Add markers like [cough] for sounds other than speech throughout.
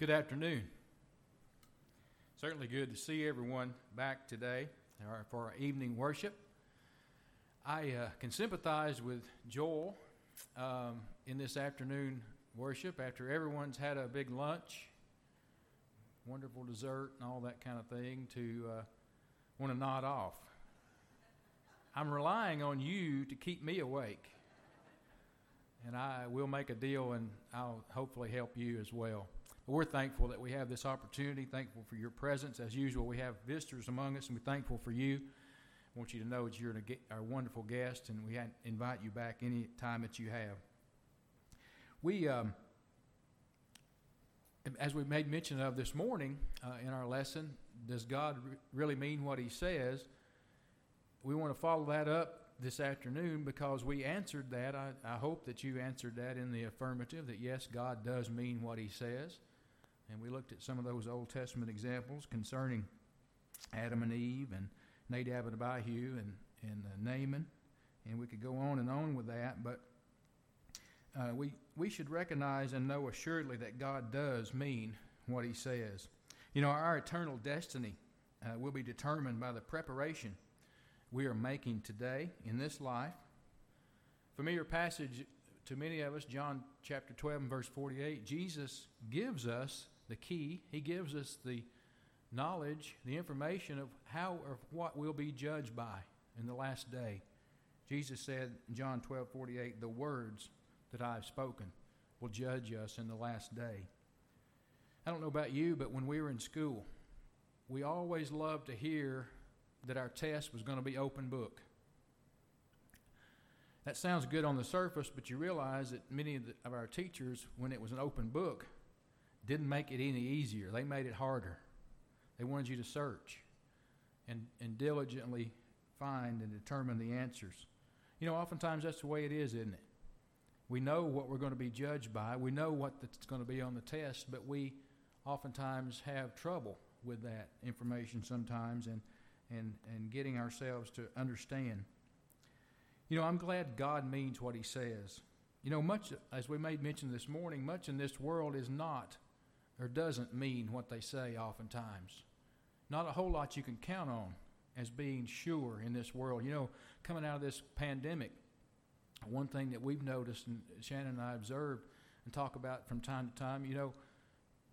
Good afternoon. Certainly good to see everyone back today for our evening worship. I uh, can sympathize with Joel um, in this afternoon worship after everyone's had a big lunch, wonderful dessert, and all that kind of thing to uh, want to nod off. I'm relying on you to keep me awake. And I will make a deal and I'll hopefully help you as well. We're thankful that we have this opportunity, thankful for your presence. As usual, we have visitors among us, and we're thankful for you. I want you to know that you're our wonderful guest, and we invite you back any time that you have. We, um, as we made mention of this morning uh, in our lesson, does God re- really mean what He says? We want to follow that up this afternoon because we answered that. I, I hope that you answered that in the affirmative that yes, God does mean what He says. And we looked at some of those Old Testament examples concerning Adam and Eve and Nadab and Abihu and, and uh, Naaman. And we could go on and on with that. But uh, we, we should recognize and know assuredly that God does mean what He says. You know, our eternal destiny uh, will be determined by the preparation we are making today in this life. Familiar passage to many of us, John chapter 12 and verse 48. Jesus gives us the key, He gives us the knowledge, the information of how or what we'll be judged by in the last day. Jesus said in John 12 48, The words that I have spoken will judge us in the last day. I don't know about you, but when we were in school, we always loved to hear that our test was going to be open book. That sounds good on the surface, but you realize that many of, the, of, our teachers, when it was an open book, didn't make it any easier. They made it harder. They wanted you to search and, and diligently find and determine the answers. You know, oftentimes that's the way it is, isn't it? We know what we're going to be judged by, we know what that's going to be on the test, but we oftentimes have trouble with that information sometimes. And and, and getting ourselves to understand. You know, I'm glad God means what He says. You know, much, as we made mention this morning, much in this world is not or doesn't mean what they say oftentimes. Not a whole lot you can count on as being sure in this world. You know, coming out of this pandemic, one thing that we've noticed, and Shannon and I observed and talk about from time to time, you know,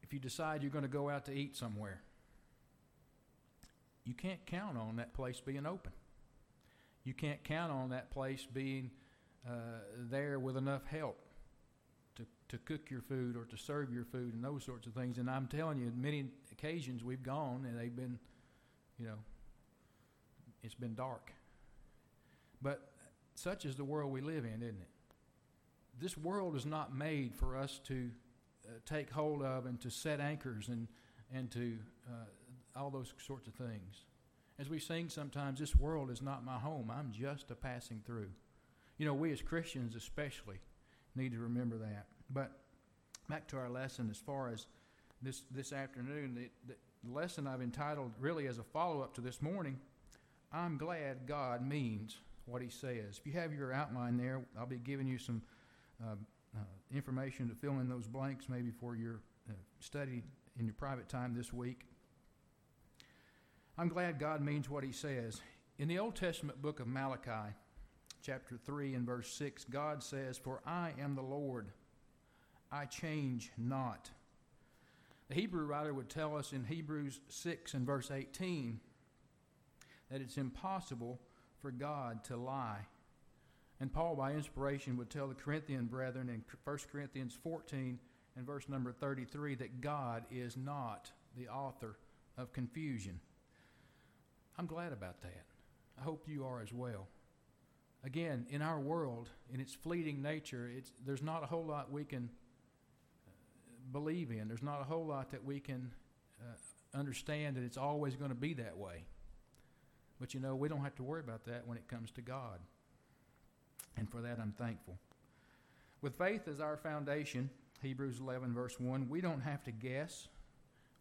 if you decide you're going to go out to eat somewhere, you can't count on that place being open. You can't count on that place being uh, there with enough help to, to cook your food or to serve your food and those sorts of things. And I'm telling you, many occasions we've gone and they've been, you know, it's been dark. But such is the world we live in, isn't it? This world is not made for us to uh, take hold of and to set anchors and, and to uh, all those sorts of things. As we sing sometimes, this world is not my home. I'm just a passing through. You know, we as Christians especially need to remember that. But back to our lesson as far as this, this afternoon, the, the lesson I've entitled really as a follow up to this morning, I'm glad God means what He says. If you have your outline there, I'll be giving you some uh, uh, information to fill in those blanks maybe for your uh, study in your private time this week. I'm glad God means what He says. In the Old Testament book of Malachi, chapter 3 and verse 6, God says, For I am the Lord, I change not. The Hebrew writer would tell us in Hebrews 6 and verse 18 that it's impossible for God to lie. And Paul, by inspiration, would tell the Corinthian brethren in 1 Corinthians 14 and verse number 33 that God is not the author of confusion. I'm glad about that. I hope you are as well. Again, in our world, in its fleeting nature, it's, there's not a whole lot we can uh, believe in. There's not a whole lot that we can uh, understand that it's always going to be that way. But you know, we don't have to worry about that when it comes to God. And for that, I'm thankful. With faith as our foundation, Hebrews 11, verse 1, we don't have to guess.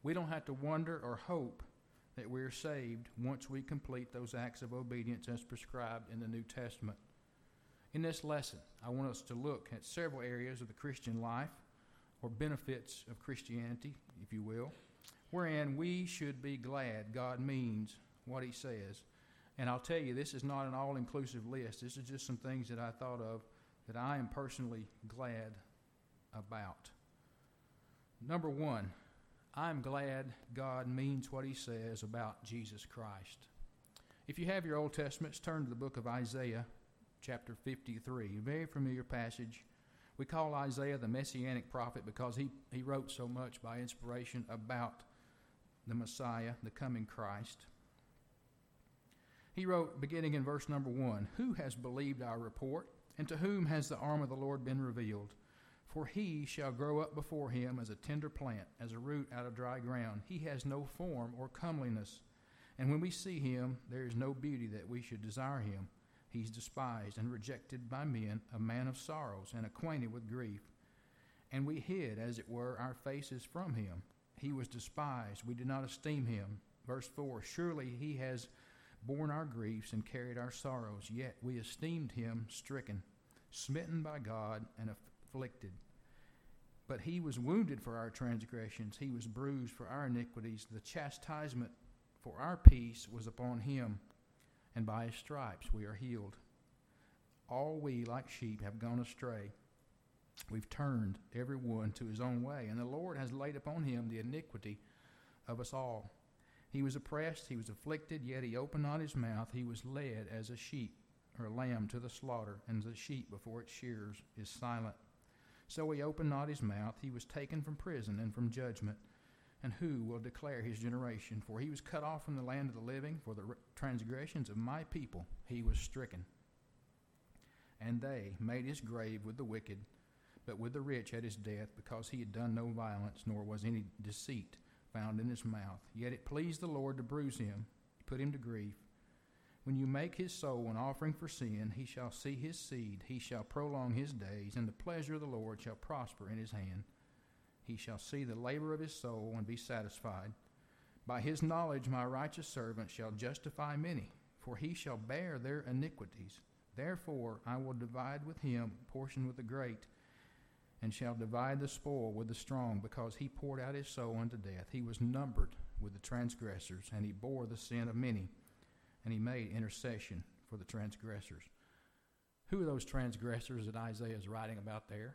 We don't have to wonder or hope that we're saved once we complete those acts of obedience as prescribed in the New Testament. In this lesson, I want us to look at several areas of the Christian life or benefits of Christianity, if you will, wherein we should be glad God means what He says. And I'll tell you, this is not an all inclusive list. This is just some things that I thought of that I am personally glad about. Number one, I'm glad God means what He says about Jesus Christ. If you have your Old Testaments, turn to the book of Isaiah, chapter 53. a Very familiar passage. We call Isaiah the messianic prophet because he, he wrote so much by inspiration about the Messiah, the coming Christ. He wrote, beginning in verse number one Who has believed our report, and to whom has the arm of the Lord been revealed? For he shall grow up before him as a tender plant, as a root out of dry ground. He has no form or comeliness. And when we see him, there is no beauty that we should desire him. He's despised and rejected by men, a man of sorrows and acquainted with grief. And we hid, as it were, our faces from him. He was despised. We did not esteem him. Verse 4 Surely he has borne our griefs and carried our sorrows, yet we esteemed him stricken, smitten by God, and afflicted. But he was wounded for our transgressions, he was bruised for our iniquities. The chastisement for our peace was upon him, and by his stripes we are healed. All we, like sheep, have gone astray. We've turned every one to his own way, and the Lord has laid upon him the iniquity of us all. He was oppressed, he was afflicted, yet he opened not his mouth. He was led as a sheep or a lamb to the slaughter, and as a sheep before its shears is silent. So he opened not his mouth. He was taken from prison and from judgment. And who will declare his generation? For he was cut off from the land of the living. For the transgressions of my people he was stricken. And they made his grave with the wicked, but with the rich at his death, because he had done no violence, nor was any deceit found in his mouth. Yet it pleased the Lord to bruise him, put him to grief. When you make his soul an offering for sin, he shall see his seed, he shall prolong his days, and the pleasure of the Lord shall prosper in his hand. He shall see the labor of his soul and be satisfied. By his knowledge, my righteous servant shall justify many, for he shall bear their iniquities. Therefore, I will divide with him a portion with the great, and shall divide the spoil with the strong, because he poured out his soul unto death. He was numbered with the transgressors, and he bore the sin of many and he made intercession for the transgressors. Who are those transgressors that Isaiah is writing about there?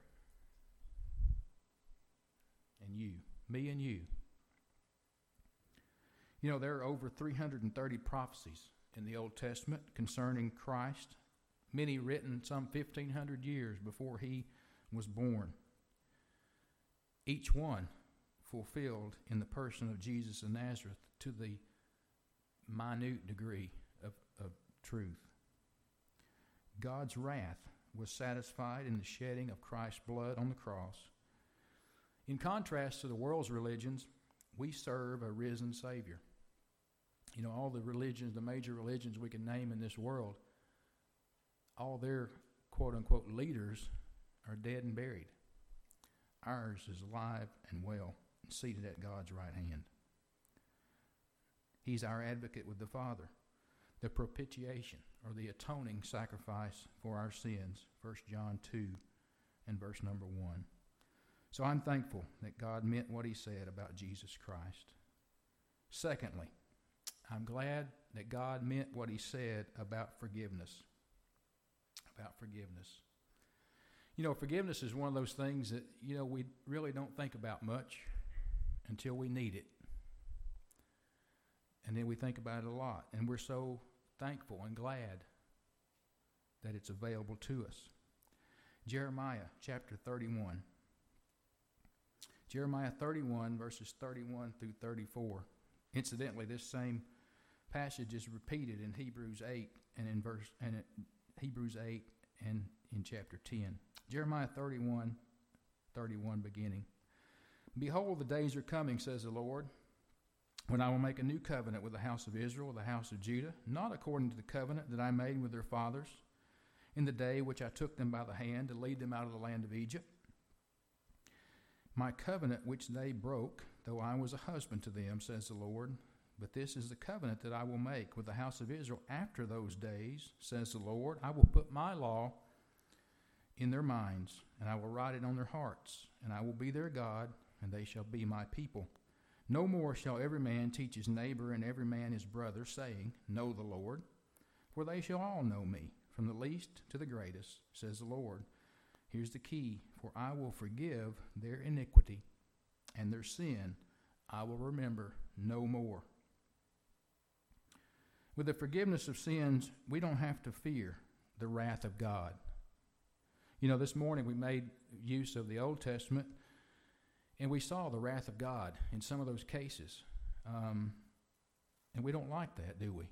And you, me and you. You know, there are over 330 prophecies in the Old Testament concerning Christ, many written some 1,500 years before he was born. Each one fulfilled in the person of Jesus of Nazareth to the minute degree truth. God's wrath was satisfied in the shedding of Christ's blood on the cross. In contrast to the world's religions, we serve a risen Savior. You know, all the religions, the major religions we can name in this world, all their quote unquote leaders are dead and buried. Ours is alive and well and seated at God's right hand. He's our advocate with the Father the propitiation or the atoning sacrifice for our sins. 1 John 2 and verse number 1. So I'm thankful that God meant what he said about Jesus Christ. Secondly, I'm glad that God meant what he said about forgiveness. About forgiveness. You know, forgiveness is one of those things that, you know, we really don't think about much until we need it. And then we think about it a lot. And we're so thankful and glad that it's available to us. Jeremiah chapter 31. Jeremiah 31, verses 31 through 34. Incidentally, this same passage is repeated in Hebrews 8 and in verse and Hebrews 8 and in chapter 10. Jeremiah 31, 31 beginning. Behold, the days are coming, says the Lord, when I will make a new covenant with the house of Israel, the house of Judah, not according to the covenant that I made with their fathers in the day which I took them by the hand to lead them out of the land of Egypt. My covenant which they broke, though I was a husband to them, says the Lord. But this is the covenant that I will make with the house of Israel after those days, says the Lord. I will put my law in their minds, and I will write it on their hearts, and I will be their God, and they shall be my people. No more shall every man teach his neighbor and every man his brother, saying, Know the Lord, for they shall all know me, from the least to the greatest, says the Lord. Here's the key For I will forgive their iniquity, and their sin I will remember no more. With the forgiveness of sins, we don't have to fear the wrath of God. You know, this morning we made use of the Old Testament, and we saw the wrath of God in some of those cases. Um, and we don't like that, do we?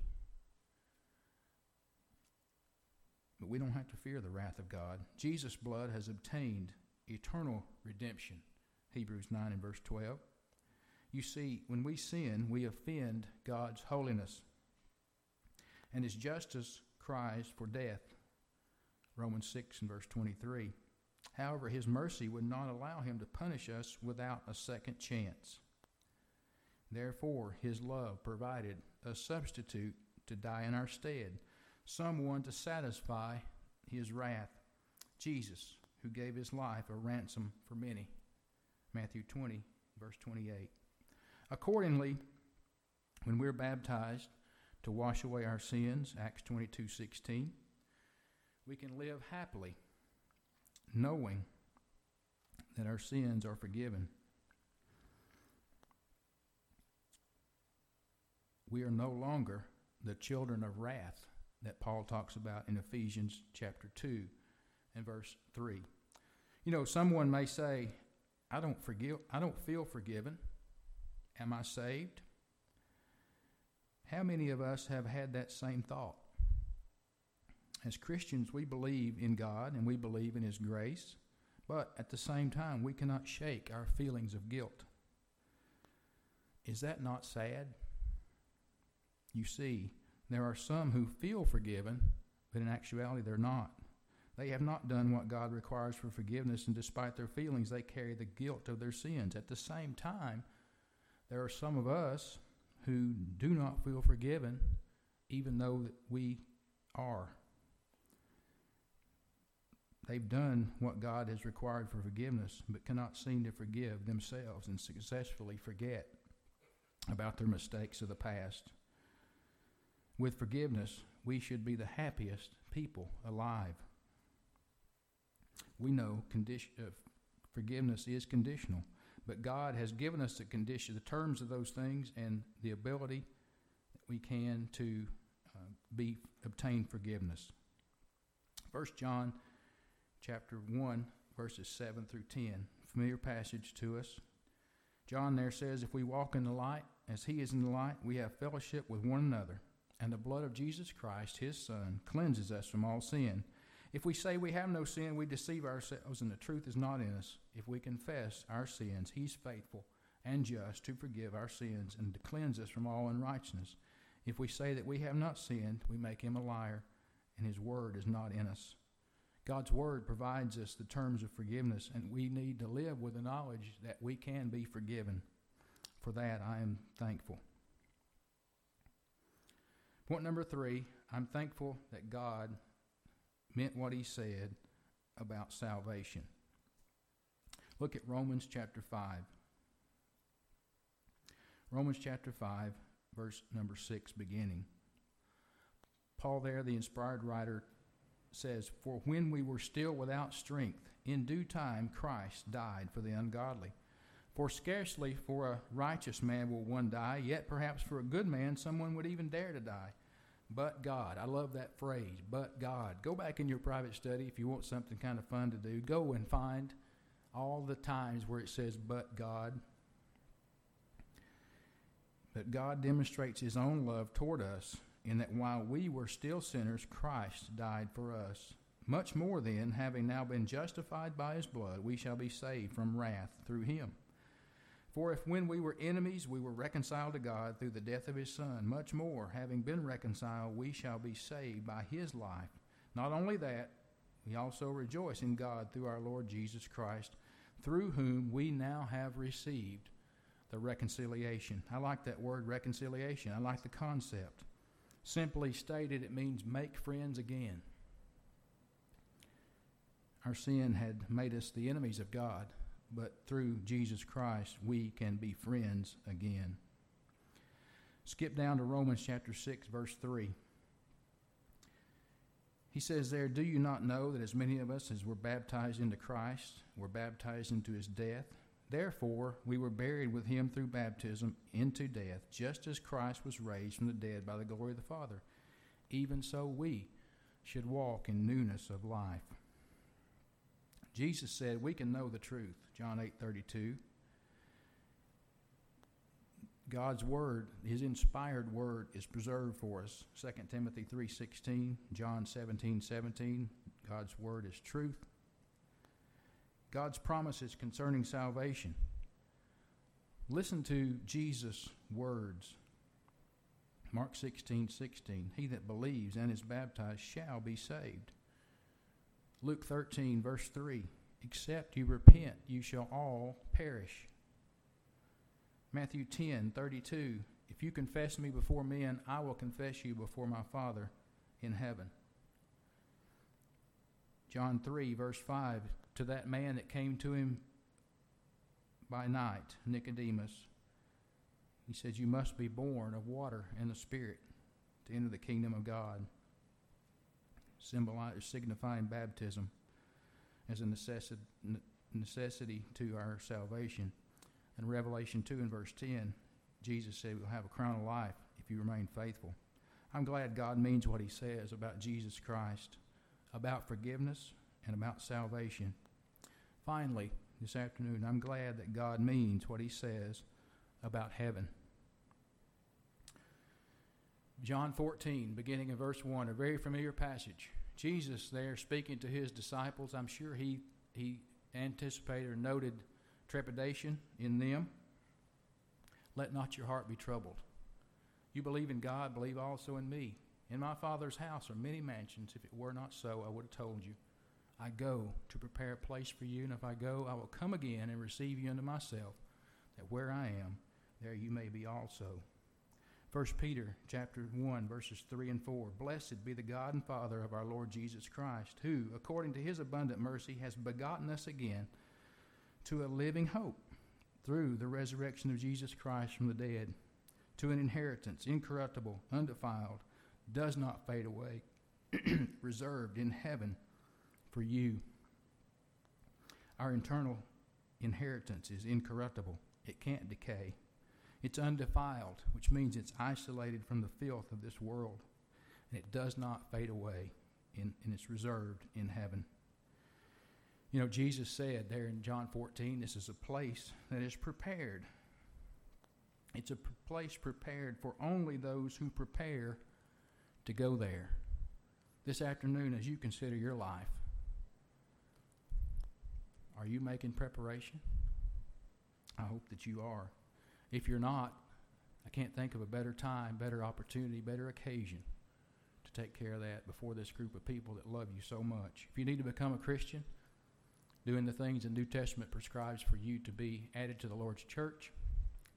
But we don't have to fear the wrath of God. Jesus' blood has obtained eternal redemption. Hebrews 9 and verse 12. You see, when we sin, we offend God's holiness. And his justice cries for death. Romans 6 and verse 23. However, his mercy would not allow him to punish us without a second chance. Therefore, his love provided a substitute to die in our stead, someone to satisfy his wrath, Jesus, who gave his life a ransom for many. Matthew 20, verse 28. Accordingly, when we're baptized to wash away our sins, Acts 22 16, we can live happily knowing that our sins are forgiven. We are no longer the children of wrath that Paul talks about in Ephesians chapter 2 and verse 3. You know, someone may say, I don't forgive I don't feel forgiven. Am I saved? How many of us have had that same thought? As Christians, we believe in God and we believe in His grace, but at the same time, we cannot shake our feelings of guilt. Is that not sad? You see, there are some who feel forgiven, but in actuality, they're not. They have not done what God requires for forgiveness, and despite their feelings, they carry the guilt of their sins. At the same time, there are some of us who do not feel forgiven, even though we are. They've done what God has required for forgiveness, but cannot seem to forgive themselves and successfully forget about their mistakes of the past. With forgiveness, we should be the happiest people alive. We know condition, uh, forgiveness is conditional. But God has given us the condition, the terms of those things, and the ability that we can to uh, be obtain forgiveness. First John chapter one, verses seven through ten, familiar passage to us. John there says, "If we walk in the light, as He is in the light, we have fellowship with one another, and the blood of Jesus Christ, His Son, cleanses us from all sin." If we say we have no sin, we deceive ourselves, and the truth is not in us. If we confess our sins, He's faithful and just to forgive our sins and to cleanse us from all unrighteousness. If we say that we have not sinned, we make Him a liar, and His word is not in us. God's word provides us the terms of forgiveness, and we need to live with the knowledge that we can be forgiven. For that, I am thankful. Point number three I'm thankful that God meant what he said about salvation. Look at Romans chapter 5. Romans chapter 5, verse number 6, beginning. Paul, there, the inspired writer, says, For when we were still without strength, in due time Christ died for the ungodly. For scarcely for a righteous man will one die, yet perhaps for a good man someone would even dare to die. But God. I love that phrase, but God. Go back in your private study if you want something kind of fun to do. Go and find all the times where it says, but God. But God demonstrates His own love toward us in that while we were still sinners, Christ died for us. Much more then, having now been justified by His blood, we shall be saved from wrath through Him. For if when we were enemies we were reconciled to God through the death of his Son, much more, having been reconciled, we shall be saved by his life. Not only that, we also rejoice in God through our Lord Jesus Christ, through whom we now have received the reconciliation. I like that word reconciliation. I like the concept. Simply stated, it means make friends again. our sin had made us the enemies of God, but through Jesus Christ we can be friends again. Skip down to Romans chapter 6, verse 3. He says there, Do you not know that as many of us as were baptized into Christ were baptized into his death? Therefore, we were buried with him through baptism into death, just as Christ was raised from the dead by the glory of the Father. Even so, we should walk in newness of life. Jesus said, We can know the truth. John 8 32. God's word, his inspired word is preserved for us. 2 Timothy 3:16, John 17:17, God's word is truth. God's promises concerning salvation. Listen to Jesus' words. Mark 16:16, he that believes and is baptized shall be saved. Luke 13 verse 3, except you repent, you shall all perish. Matthew 10, 32. If you confess me before men, I will confess you before my Father in heaven. John 3, verse 5. To that man that came to him by night, Nicodemus, he said, You must be born of water and the Spirit to enter the kingdom of God. Symbolize, signifying baptism as a necessity, necessity to our salvation. In Revelation 2 and verse 10, Jesus said, We'll have a crown of life if you remain faithful. I'm glad God means what he says about Jesus Christ, about forgiveness, and about salvation. Finally, this afternoon, I'm glad that God means what he says about heaven. John 14, beginning in verse 1, a very familiar passage. Jesus there speaking to his disciples. I'm sure he, he anticipated or noted trepidation in them. Let not your heart be troubled. You believe in God, believe also in me. In my Father's house are many mansions. If it were not so, I would have told you. I go to prepare a place for you, and if I go, I will come again and receive you unto myself, that where I am, there you may be also. 1 Peter chapter 1 verses 3 and 4 Blessed be the God and Father of our Lord Jesus Christ who according to his abundant mercy has begotten us again to a living hope through the resurrection of Jesus Christ from the dead, to an inheritance incorruptible, undefiled, does not fade away, [clears throat] reserved in heaven for you. Our eternal inheritance is incorruptible, it can't decay. It's undefiled, which means it's isolated from the filth of this world, and it does not fade away, in, and it's reserved in heaven. You know, Jesus said there in John 14, this is a place that is prepared. It's a place prepared for only those who prepare to go there. This afternoon, as you consider your life, are you making preparation? I hope that you are. If you're not, I can't think of a better time, better opportunity, better occasion to take care of that before this group of people that love you so much. If you need to become a Christian, doing the things the New Testament prescribes for you to be added to the Lord's church.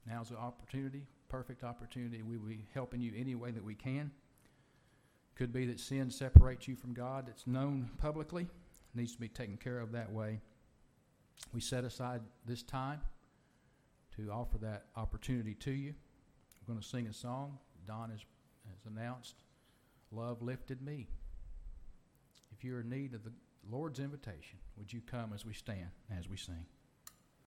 Now's the opportunity, perfect opportunity. We will be helping you any way that we can. Could be that sin separates you from God that's known publicly, needs to be taken care of that way. We set aside this time to offer that opportunity to you. I'm going to sing a song. Don has, has announced, Love Lifted Me. If you're in need of the Lord's invitation, would you come as we stand, as we sing?